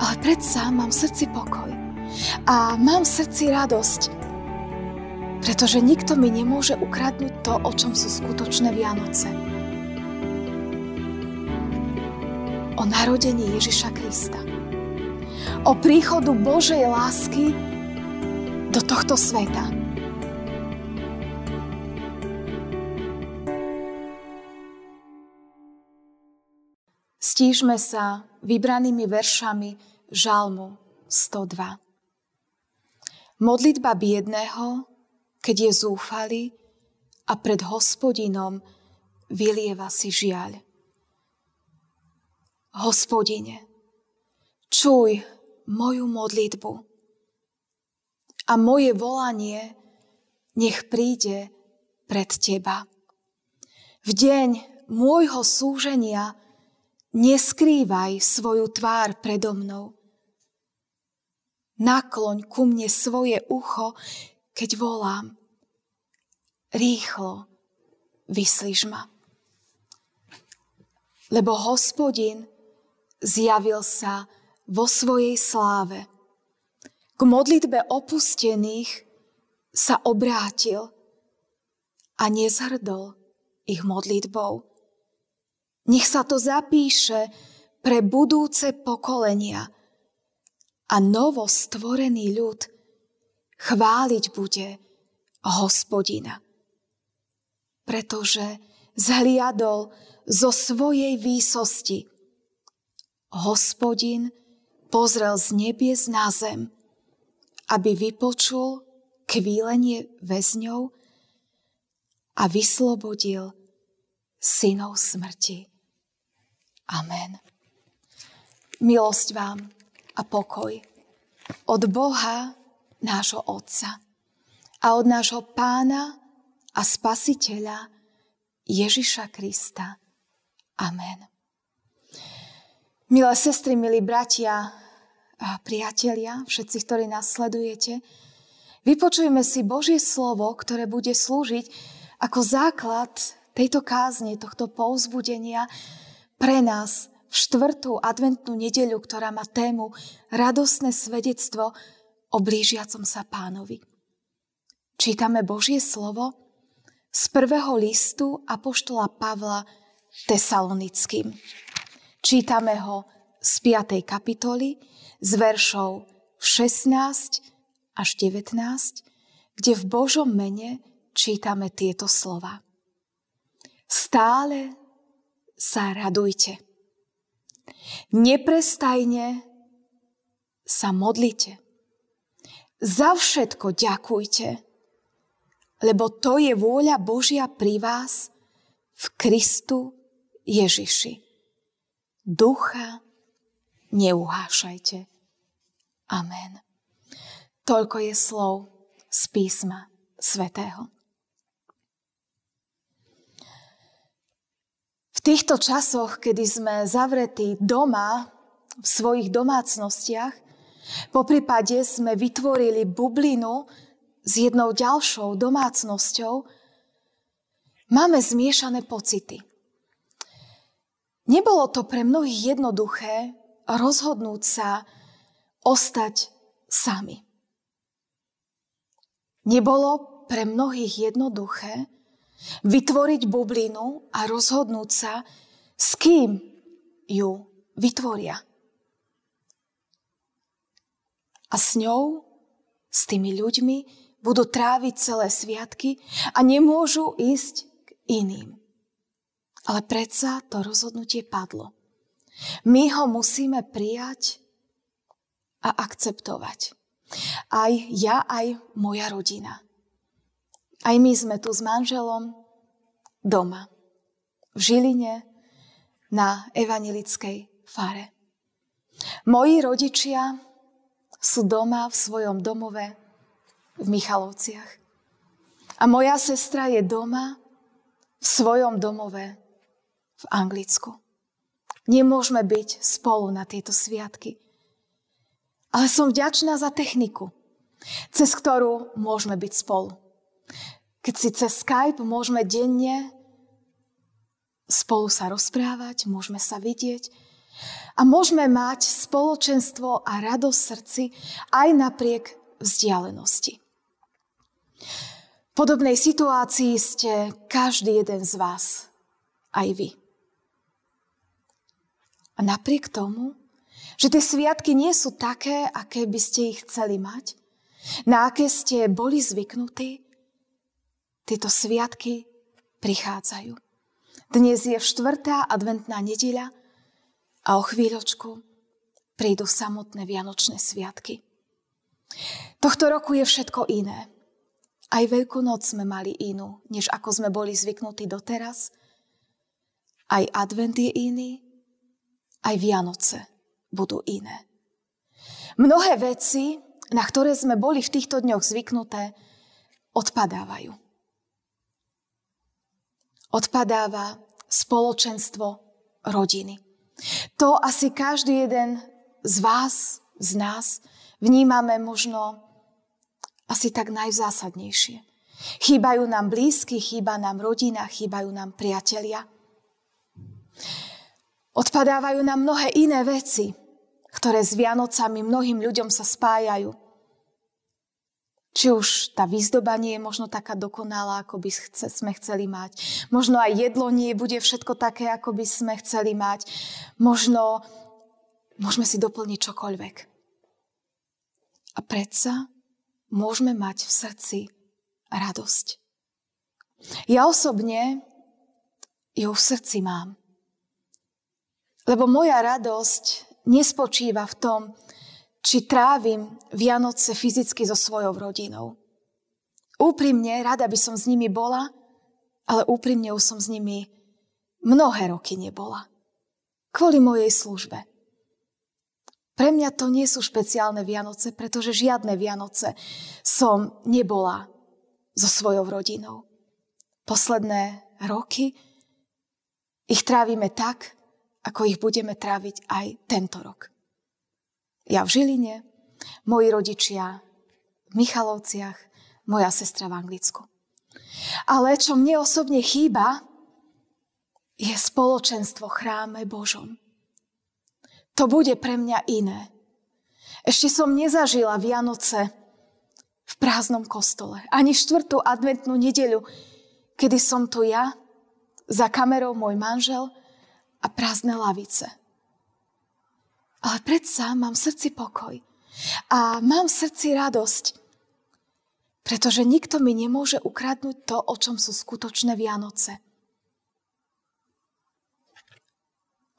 Ale predsa mám v srdci pokoj. A mám v srdci radosť, pretože nikto mi nemôže ukradnúť to, o čom sú skutočné Vianoce. O narodení Ježiša Krista. O príchodu Božej lásky do tohto sveta. Stížme sa vybranými veršami Žalmu 102. Modlitba biedného, keď je zúfalý a pred hospodinom vylieva si žiaľ. Hospodine, čuj moju modlitbu a moje volanie nech príde pred Teba. V deň môjho súženia neskrývaj svoju tvár predo mnou nakloň ku mne svoje ucho, keď volám. Rýchlo vyslíš ma. Lebo hospodin zjavil sa vo svojej sláve. K modlitbe opustených sa obrátil a nezhrdol ich modlitbou. Nech sa to zapíše pre budúce pokolenia – a novo stvorený ľud chváliť bude hospodina. Pretože zhliadol zo svojej výsosti. Hospodin pozrel z nebies na zem, aby vypočul kvílenie väzňov a vyslobodil synov smrti. Amen. Milosť vám a pokoj od Boha, nášho Otca a od nášho Pána a Spasiteľa Ježiša Krista. Amen. Milé sestry, milí bratia a priatelia, všetci, ktorí nás sledujete, vypočujeme si Božie slovo, ktoré bude slúžiť ako základ tejto kázne, tohto povzbudenia pre nás, v štvrtú adventnú nedeľu, ktorá má tému radosné svedectvo o blížiacom sa pánovi. Čítame Božie slovo z prvého listu Apoštola Pavla Tesalonickým. Čítame ho z 5. kapitoly z veršov 16 až 19, kde v Božom mene čítame tieto slova. Stále sa radujte Neprestajne sa modlite. Za všetko ďakujte, lebo to je vôľa Božia pri vás v Kristu Ježiši. Ducha neuhášajte. Amen. Toľko je slov z písma svätého. V týchto časoch, kedy sme zavretí doma, v svojich domácnostiach, po prípade sme vytvorili bublinu s jednou ďalšou domácnosťou, máme zmiešané pocity. Nebolo to pre mnohých jednoduché rozhodnúť sa ostať sami. Nebolo pre mnohých jednoduché Vytvoriť bublinu a rozhodnúť sa, s kým ju vytvoria. A s ňou, s tými ľuďmi, budú tráviť celé sviatky a nemôžu ísť k iným. Ale predsa to rozhodnutie padlo. My ho musíme prijať a akceptovať. Aj ja, aj moja rodina. Aj my sme tu s manželom doma, v Žiline, na evanelickej fare. Moji rodičia sú doma v svojom domove v Michalovciach. A moja sestra je doma v svojom domove v Anglicku. Nemôžeme byť spolu na tieto sviatky. Ale som vďačná za techniku, cez ktorú môžeme byť spolu. Keď si cez Skype môžeme denne spolu sa rozprávať, môžeme sa vidieť, A môžeme mať spoločenstvo a radosť srdci aj napriek vzdialenosti. Podobnej situácii ste každý jeden z vás, aj vy. A napriek tomu, že tie sviatky nie sú také, aké by ste ich chceli mať, na aké ste boli zvyknutí, tieto sviatky prichádzajú. Dnes je štvrtá adventná nedeľa a o chvíľočku prídu samotné Vianočné sviatky. Tohto roku je všetko iné. Aj Veľkú noc sme mali inú, než ako sme boli zvyknutí doteraz. Aj advent je iný, aj Vianoce budú iné. Mnohé veci, na ktoré sme boli v týchto dňoch zvyknuté, odpadávajú. Odpadáva spoločenstvo rodiny. To asi každý jeden z vás, z nás, vnímame možno asi tak najzásadnejšie. Chýbajú nám blízky, chýba nám rodina, chýbajú nám priatelia. Odpadávajú nám mnohé iné veci, ktoré s Vianocami mnohým ľuďom sa spájajú. Či už tá výzdoba nie je možno taká dokonalá, ako by sme chceli mať. Možno aj jedlo nie bude všetko také, ako by sme chceli mať. Možno môžeme si doplniť čokoľvek. A predsa môžeme mať v srdci radosť. Ja osobne ju v srdci mám. Lebo moja radosť nespočíva v tom, či trávim Vianoce fyzicky so svojou rodinou. Úprimne, rada by som s nimi bola, ale úprimne už som s nimi mnohé roky nebola. Kvôli mojej službe. Pre mňa to nie sú špeciálne Vianoce, pretože žiadne Vianoce som nebola so svojou rodinou. Posledné roky ich trávime tak, ako ich budeme tráviť aj tento rok. Ja v Žiline, moji rodičia v Michalovciach, moja sestra v Anglicku. Ale čo mne osobne chýba, je spoločenstvo chráme Božom. To bude pre mňa iné. Ešte som nezažila Vianoce v prázdnom kostole. Ani štvrtú adventnú nedeľu, kedy som tu ja, za kamerou môj manžel a prázdne lavice. Ale predsa mám v srdci pokoj a mám v srdci radosť, pretože nikto mi nemôže ukradnúť to, o čom sú skutočné Vianoce.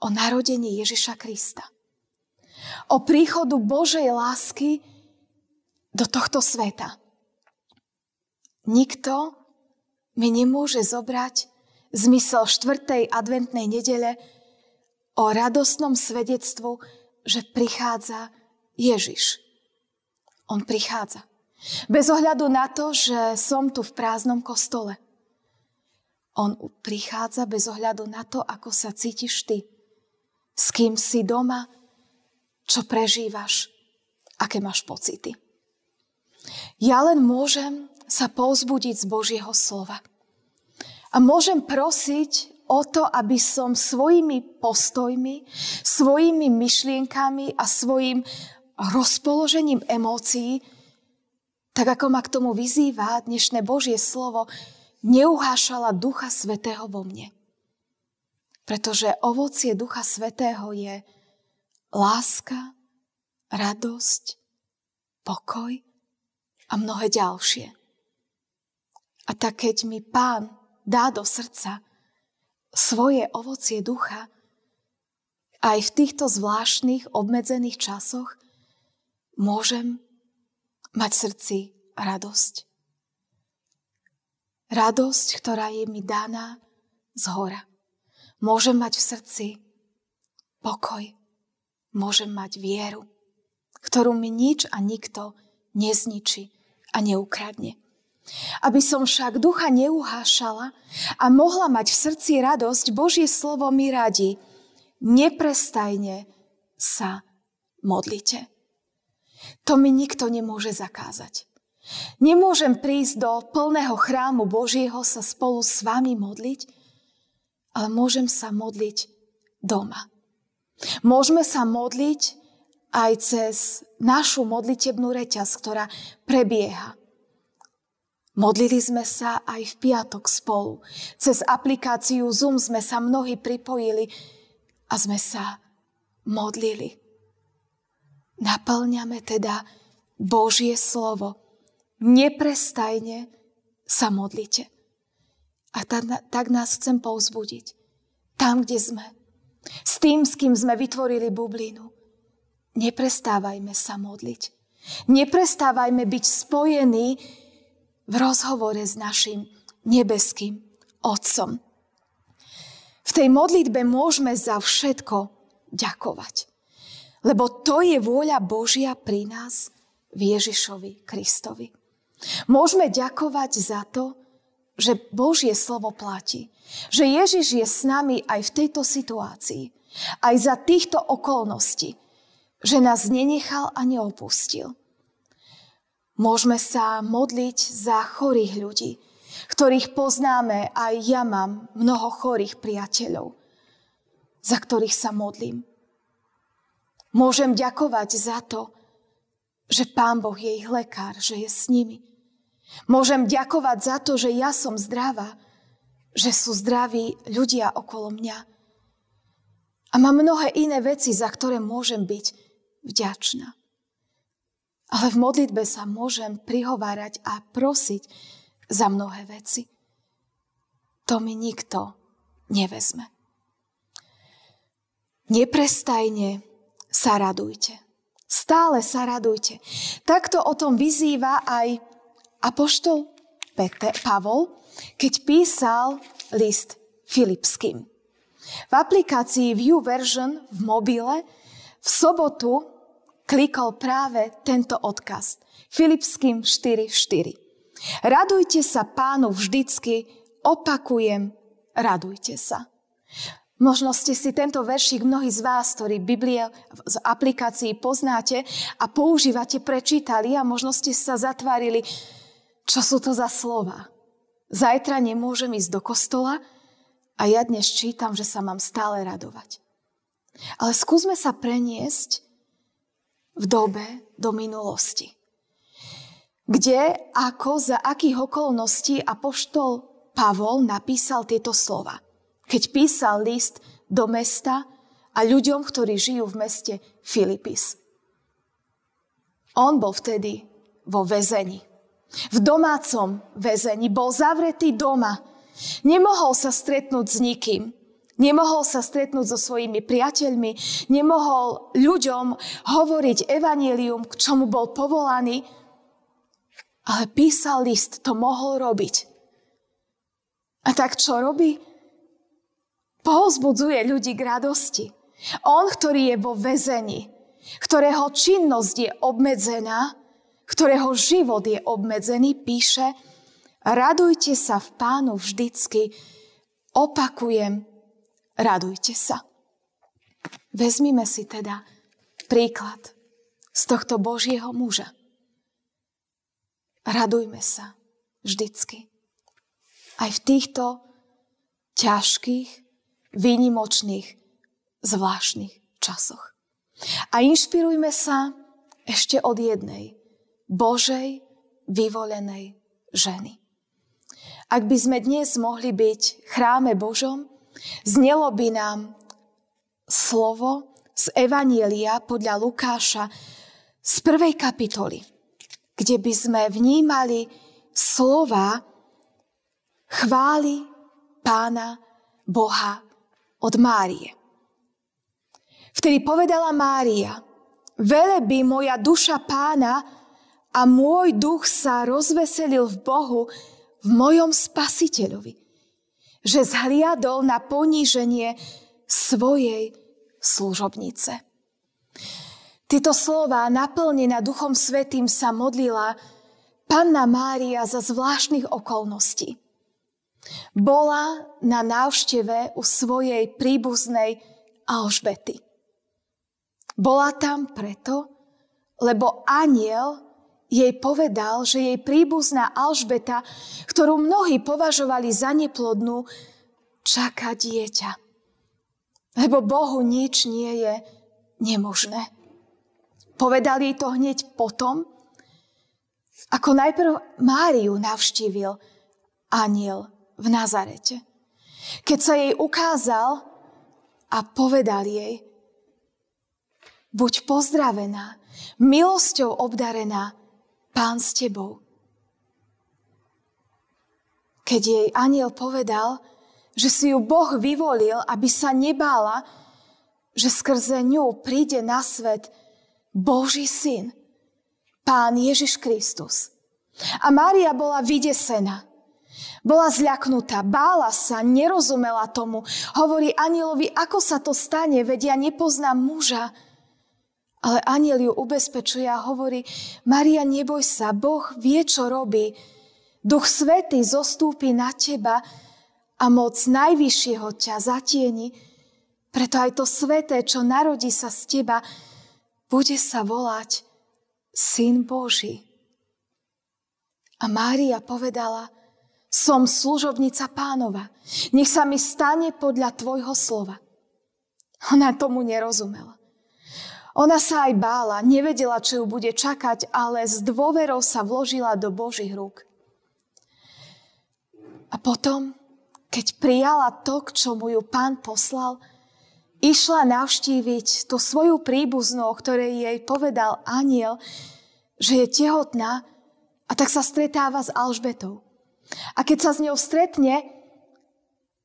O narodení Ježiša Krista. O príchodu Božej lásky do tohto sveta. Nikto mi nemôže zobrať zmysel štvrtej adventnej nedele o radostnom svedectvu, že prichádza Ježiš. On prichádza. Bez ohľadu na to, že som tu v prázdnom kostole. On prichádza bez ohľadu na to, ako sa cítiš ty. S kým si doma, čo prežívaš, aké máš pocity. Ja len môžem sa povzbudiť z Božieho slova. A môžem prosiť o to, aby som svojimi postojmi, svojimi myšlienkami a svojim rozpoložením emócií, tak ako ma k tomu vyzýva dnešné Božie slovo, neuhášala Ducha Svetého vo mne. Pretože ovocie Ducha Svetého je láska, radosť, pokoj a mnohé ďalšie. A tak keď mi Pán dá do srdca svoje ovocie ducha, aj v týchto zvláštnych, obmedzených časoch môžem mať v srdci radosť. Radosť, ktorá je mi daná z hora. Môžem mať v srdci pokoj. Môžem mať vieru, ktorú mi nič a nikto nezničí a neukradne. Aby som však ducha neuhášala a mohla mať v srdci radosť, Božie slovo mi radí, neprestajne sa modlite. To mi nikto nemôže zakázať. Nemôžem prísť do plného chrámu Božieho sa spolu s vami modliť, ale môžem sa modliť doma. Môžeme sa modliť aj cez našu modlitebnú reťaz, ktorá prebieha. Modlili sme sa aj v piatok spolu. Cez aplikáciu Zoom sme sa mnohí pripojili a sme sa modlili. Naplňame teda Božie slovo. Neprestajne sa modlite. A tak, nás chcem povzbudiť. Tam, kde sme. S tým, s kým sme vytvorili bublinu. Neprestávajme sa modliť. Neprestávajme byť spojení v rozhovore s našim nebeským Otcom. V tej modlitbe môžeme za všetko ďakovať. Lebo to je vôľa Božia pri nás v Ježišovi Kristovi. Môžeme ďakovať za to, že Božie slovo platí. Že Ježiš je s nami aj v tejto situácii. Aj za týchto okolností. Že nás nenechal a neopustil. Môžeme sa modliť za chorých ľudí, ktorých poznáme, aj ja mám mnoho chorých priateľov, za ktorých sa modlím. Môžem ďakovať za to, že Pán Boh je ich lekár, že je s nimi. Môžem ďakovať za to, že ja som zdravá, že sú zdraví ľudia okolo mňa. A mám mnohé iné veci, za ktoré môžem byť vďačná. Ale v modlitbe sa môžem prihovárať a prosiť za mnohé veci. To mi nikto nevezme. Neprestajne sa radujte. Stále sa radujte. Takto o tom vyzýva aj apoštol Peter, Pavol, keď písal list Filipským. V aplikácii View Version v mobile v sobotu klikol práve tento odkaz. Filipským 4.4. Radujte sa pánu vždycky, opakujem, radujte sa. Možno ste si tento veršik mnohí z vás, ktorí Biblie z aplikácií poznáte a používate, prečítali a možno ste sa zatvárili, čo sú to za slova. Zajtra nemôžem ísť do kostola a ja dnes čítam, že sa mám stále radovať. Ale skúsme sa preniesť v dobe do minulosti. Kde, ako, za akých okolností apoštol Pavol napísal tieto slova. Keď písal list do mesta a ľuďom, ktorí žijú v meste Filipis. On bol vtedy vo väzení. V domácom väzení. Bol zavretý doma. Nemohol sa stretnúť s nikým. Nemohol sa stretnúť so svojimi priateľmi, nemohol ľuďom hovoriť evanelium, k čomu bol povolaný, ale písal list, to mohol robiť. A tak čo robí? Pozbudzuje ľudí k radosti. On, ktorý je vo väzení, ktorého činnosť je obmedzená, ktorého život je obmedzený, píše, radujte sa v pánu vždycky, opakujem, radujte sa. Vezmime si teda príklad z tohto Božieho muža. Radujme sa vždycky. Aj v týchto ťažkých, výnimočných, zvláštnych časoch. A inšpirujme sa ešte od jednej Božej vyvolenej ženy. Ak by sme dnes mohli byť chráme Božom, Znelo by nám slovo z Evanielia podľa Lukáša z prvej kapitoly, kde by sme vnímali slova chvály pána Boha od Márie. Vtedy povedala Mária, by moja duša pána a môj duch sa rozveselil v Bohu, v mojom spasiteľovi že zhliadol na poníženie svojej služobnice. Tieto slova naplnená Duchom Svetým sa modlila Panna Mária za zvláštnych okolností. Bola na návšteve u svojej príbuznej Alžbety. Bola tam preto, lebo aniel jej povedal, že jej príbuzná Alžbeta, ktorú mnohí považovali za neplodnú, čaká dieťa. lebo Bohu nič nie je nemožné. Povedal jej to hneď potom, ako najprv Máriu navštívil aniel v Nazarete. Keď sa jej ukázal a povedal jej, buď pozdravená, milosťou obdarená, pán s tebou. Keď jej aniel povedal, že si ju Boh vyvolil, aby sa nebála, že skrze ňu príde na svet Boží syn, pán Ježiš Kristus. A Mária bola vydesená. Bola zľaknutá, bála sa, nerozumela tomu. Hovorí anielovi, ako sa to stane, veď ja nepoznám muža. Ale aniel ju ubezpečuje a hovorí, Maria, neboj sa, Boh vie, čo robí. Duch Svetý zostúpi na teba a moc Najvyššieho ťa zatieni. Preto aj to sveté, čo narodí sa z teba, bude sa volať Syn Boží. A Mária povedala, som služobnica pánova. Nech sa mi stane podľa tvojho slova. Ona tomu nerozumela. Ona sa aj bála, nevedela, čo ju bude čakať, ale s dôverou sa vložila do Božích rúk. A potom, keď prijala to, k čomu ju pán poslal, išla navštíviť tú svoju príbuznú, o ktorej jej povedal aniel, že je tehotná a tak sa stretáva s Alžbetou. A keď sa s ňou stretne,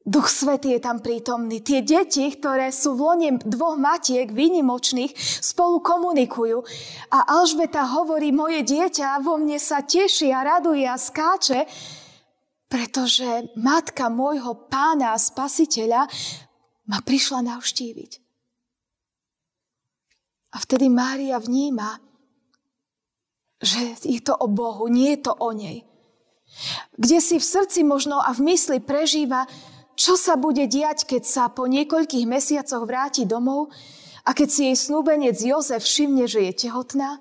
Duch Svetý je tam prítomný. Tie deti, ktoré sú v lone dvoch matiek, výnimočných, spolu komunikujú. A Alžbeta hovorí, moje dieťa vo mne sa teší a raduje a skáče, pretože matka môjho pána a spasiteľa ma prišla navštíviť. A vtedy Mária vníma, že je to o Bohu, nie je to o nej. Kde si v srdci možno a v mysli prežíva, čo sa bude diať, keď sa po niekoľkých mesiacoch vráti domov a keď si jej snúbenec Jozef všimne, že je tehotná,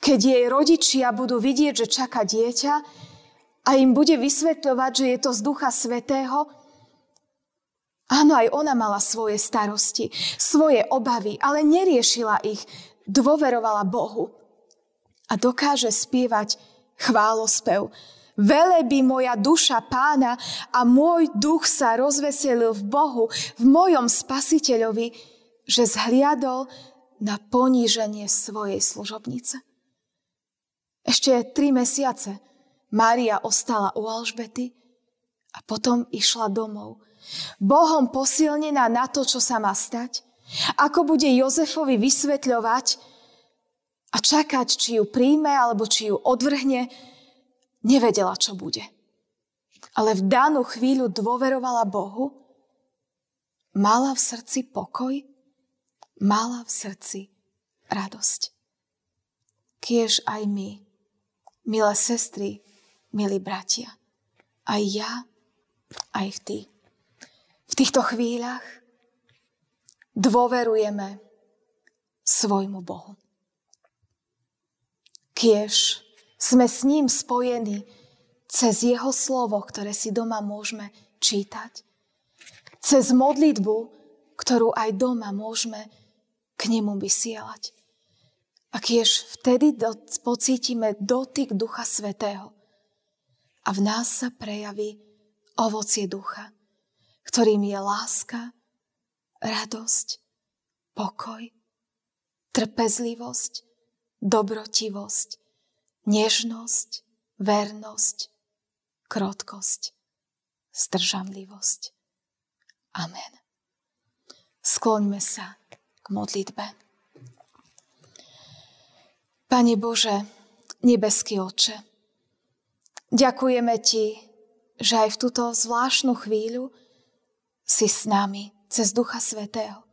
keď jej rodičia budú vidieť, že čaká dieťa a im bude vysvetľovať, že je to z Ducha Svetého, Áno, aj ona mala svoje starosti, svoje obavy, ale neriešila ich, dôverovala Bohu. A dokáže spievať chválospev. Velebí moja duša pána a môj duch sa rozveselil v Bohu, v mojom spasiteľovi, že zhliadol na poníženie svojej služobnice. Ešte tri mesiace Mária ostala u Alžbety a potom išla domov – Bohom posilnená na to, čo sa má stať, ako bude Jozefovi vysvetľovať a čakať, či ju príjme alebo či ju odvrhne, nevedela, čo bude. Ale v danú chvíľu dôverovala Bohu, mala v srdci pokoj, mala v srdci radosť. Kiež aj my, milé sestry, milí bratia, aj ja, aj ty v týchto chvíľach dôverujeme svojmu Bohu. Kiež sme s ním spojení cez jeho slovo, ktoré si doma môžeme čítať, cez modlitbu, ktorú aj doma môžeme k nemu vysielať. A kiež vtedy do, pocítime dotyk Ducha Svetého a v nás sa prejaví ovocie ducha ktorým je láska, radosť, pokoj, trpezlivosť, dobrotivosť, nežnosť, vernosť, krotkosť, stržanlivosť. Amen. Skloňme sa k modlitbe. Pane Bože, nebeský Oče, ďakujeme Ti, že aj v túto zvláštnu chvíľu si s nami cez Ducha Svetého.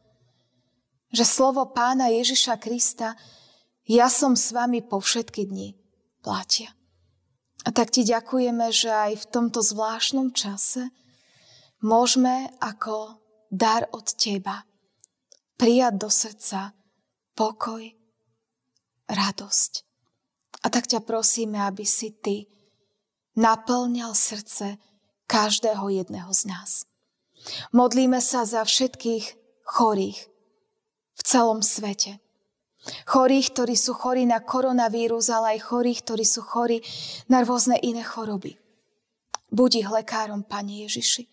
Že slovo pána Ježiša Krista, ja som s vami po všetky dni, platia. A tak ti ďakujeme, že aj v tomto zvláštnom čase môžeme ako dar od teba prijať do srdca pokoj, radosť. A tak ťa prosíme, aby si ty naplňal srdce každého jedného z nás. Modlíme sa za všetkých chorých v celom svete. Chorých, ktorí sú chorí na koronavírus, ale aj chorých, ktorí sú chorí na rôzne iné choroby. Buď ich lekárom, Pane Ježiši.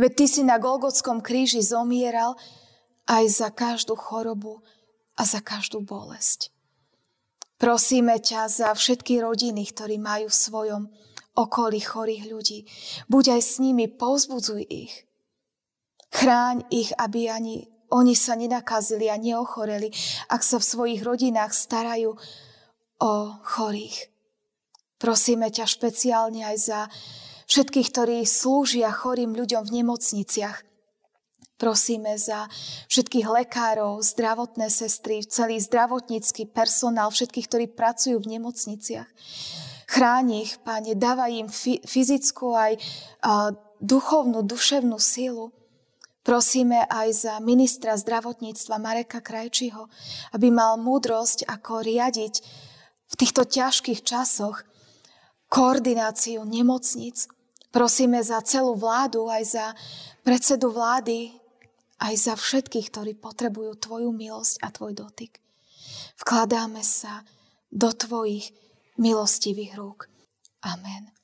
Veď Ty si na Golgotskom kríži zomieral aj za každú chorobu a za každú bolesť. Prosíme ťa za všetky rodiny, ktorí majú v svojom okolí chorých ľudí. Buď aj s nimi, povzbudzuj ich. Chráň ich, aby ani oni sa nenakazili a neochoreli, ak sa v svojich rodinách starajú o chorých. Prosíme ťa špeciálne aj za všetkých, ktorí slúžia chorým ľuďom v nemocniciach. Prosíme za všetkých lekárov, zdravotné sestry, celý zdravotnícky personál, všetkých, ktorí pracujú v nemocniciach. Chráň ich, Pane, dávaj im fyzickú aj duchovnú, duševnú silu. Prosíme aj za ministra zdravotníctva Mareka Krajčiho, aby mal múdrosť, ako riadiť v týchto ťažkých časoch koordináciu nemocnic. Prosíme za celú vládu, aj za predsedu vlády, aj za všetkých, ktorí potrebujú Tvoju milosť a Tvoj dotyk. Vkladáme sa do Tvojich milostivých rúk. Amen.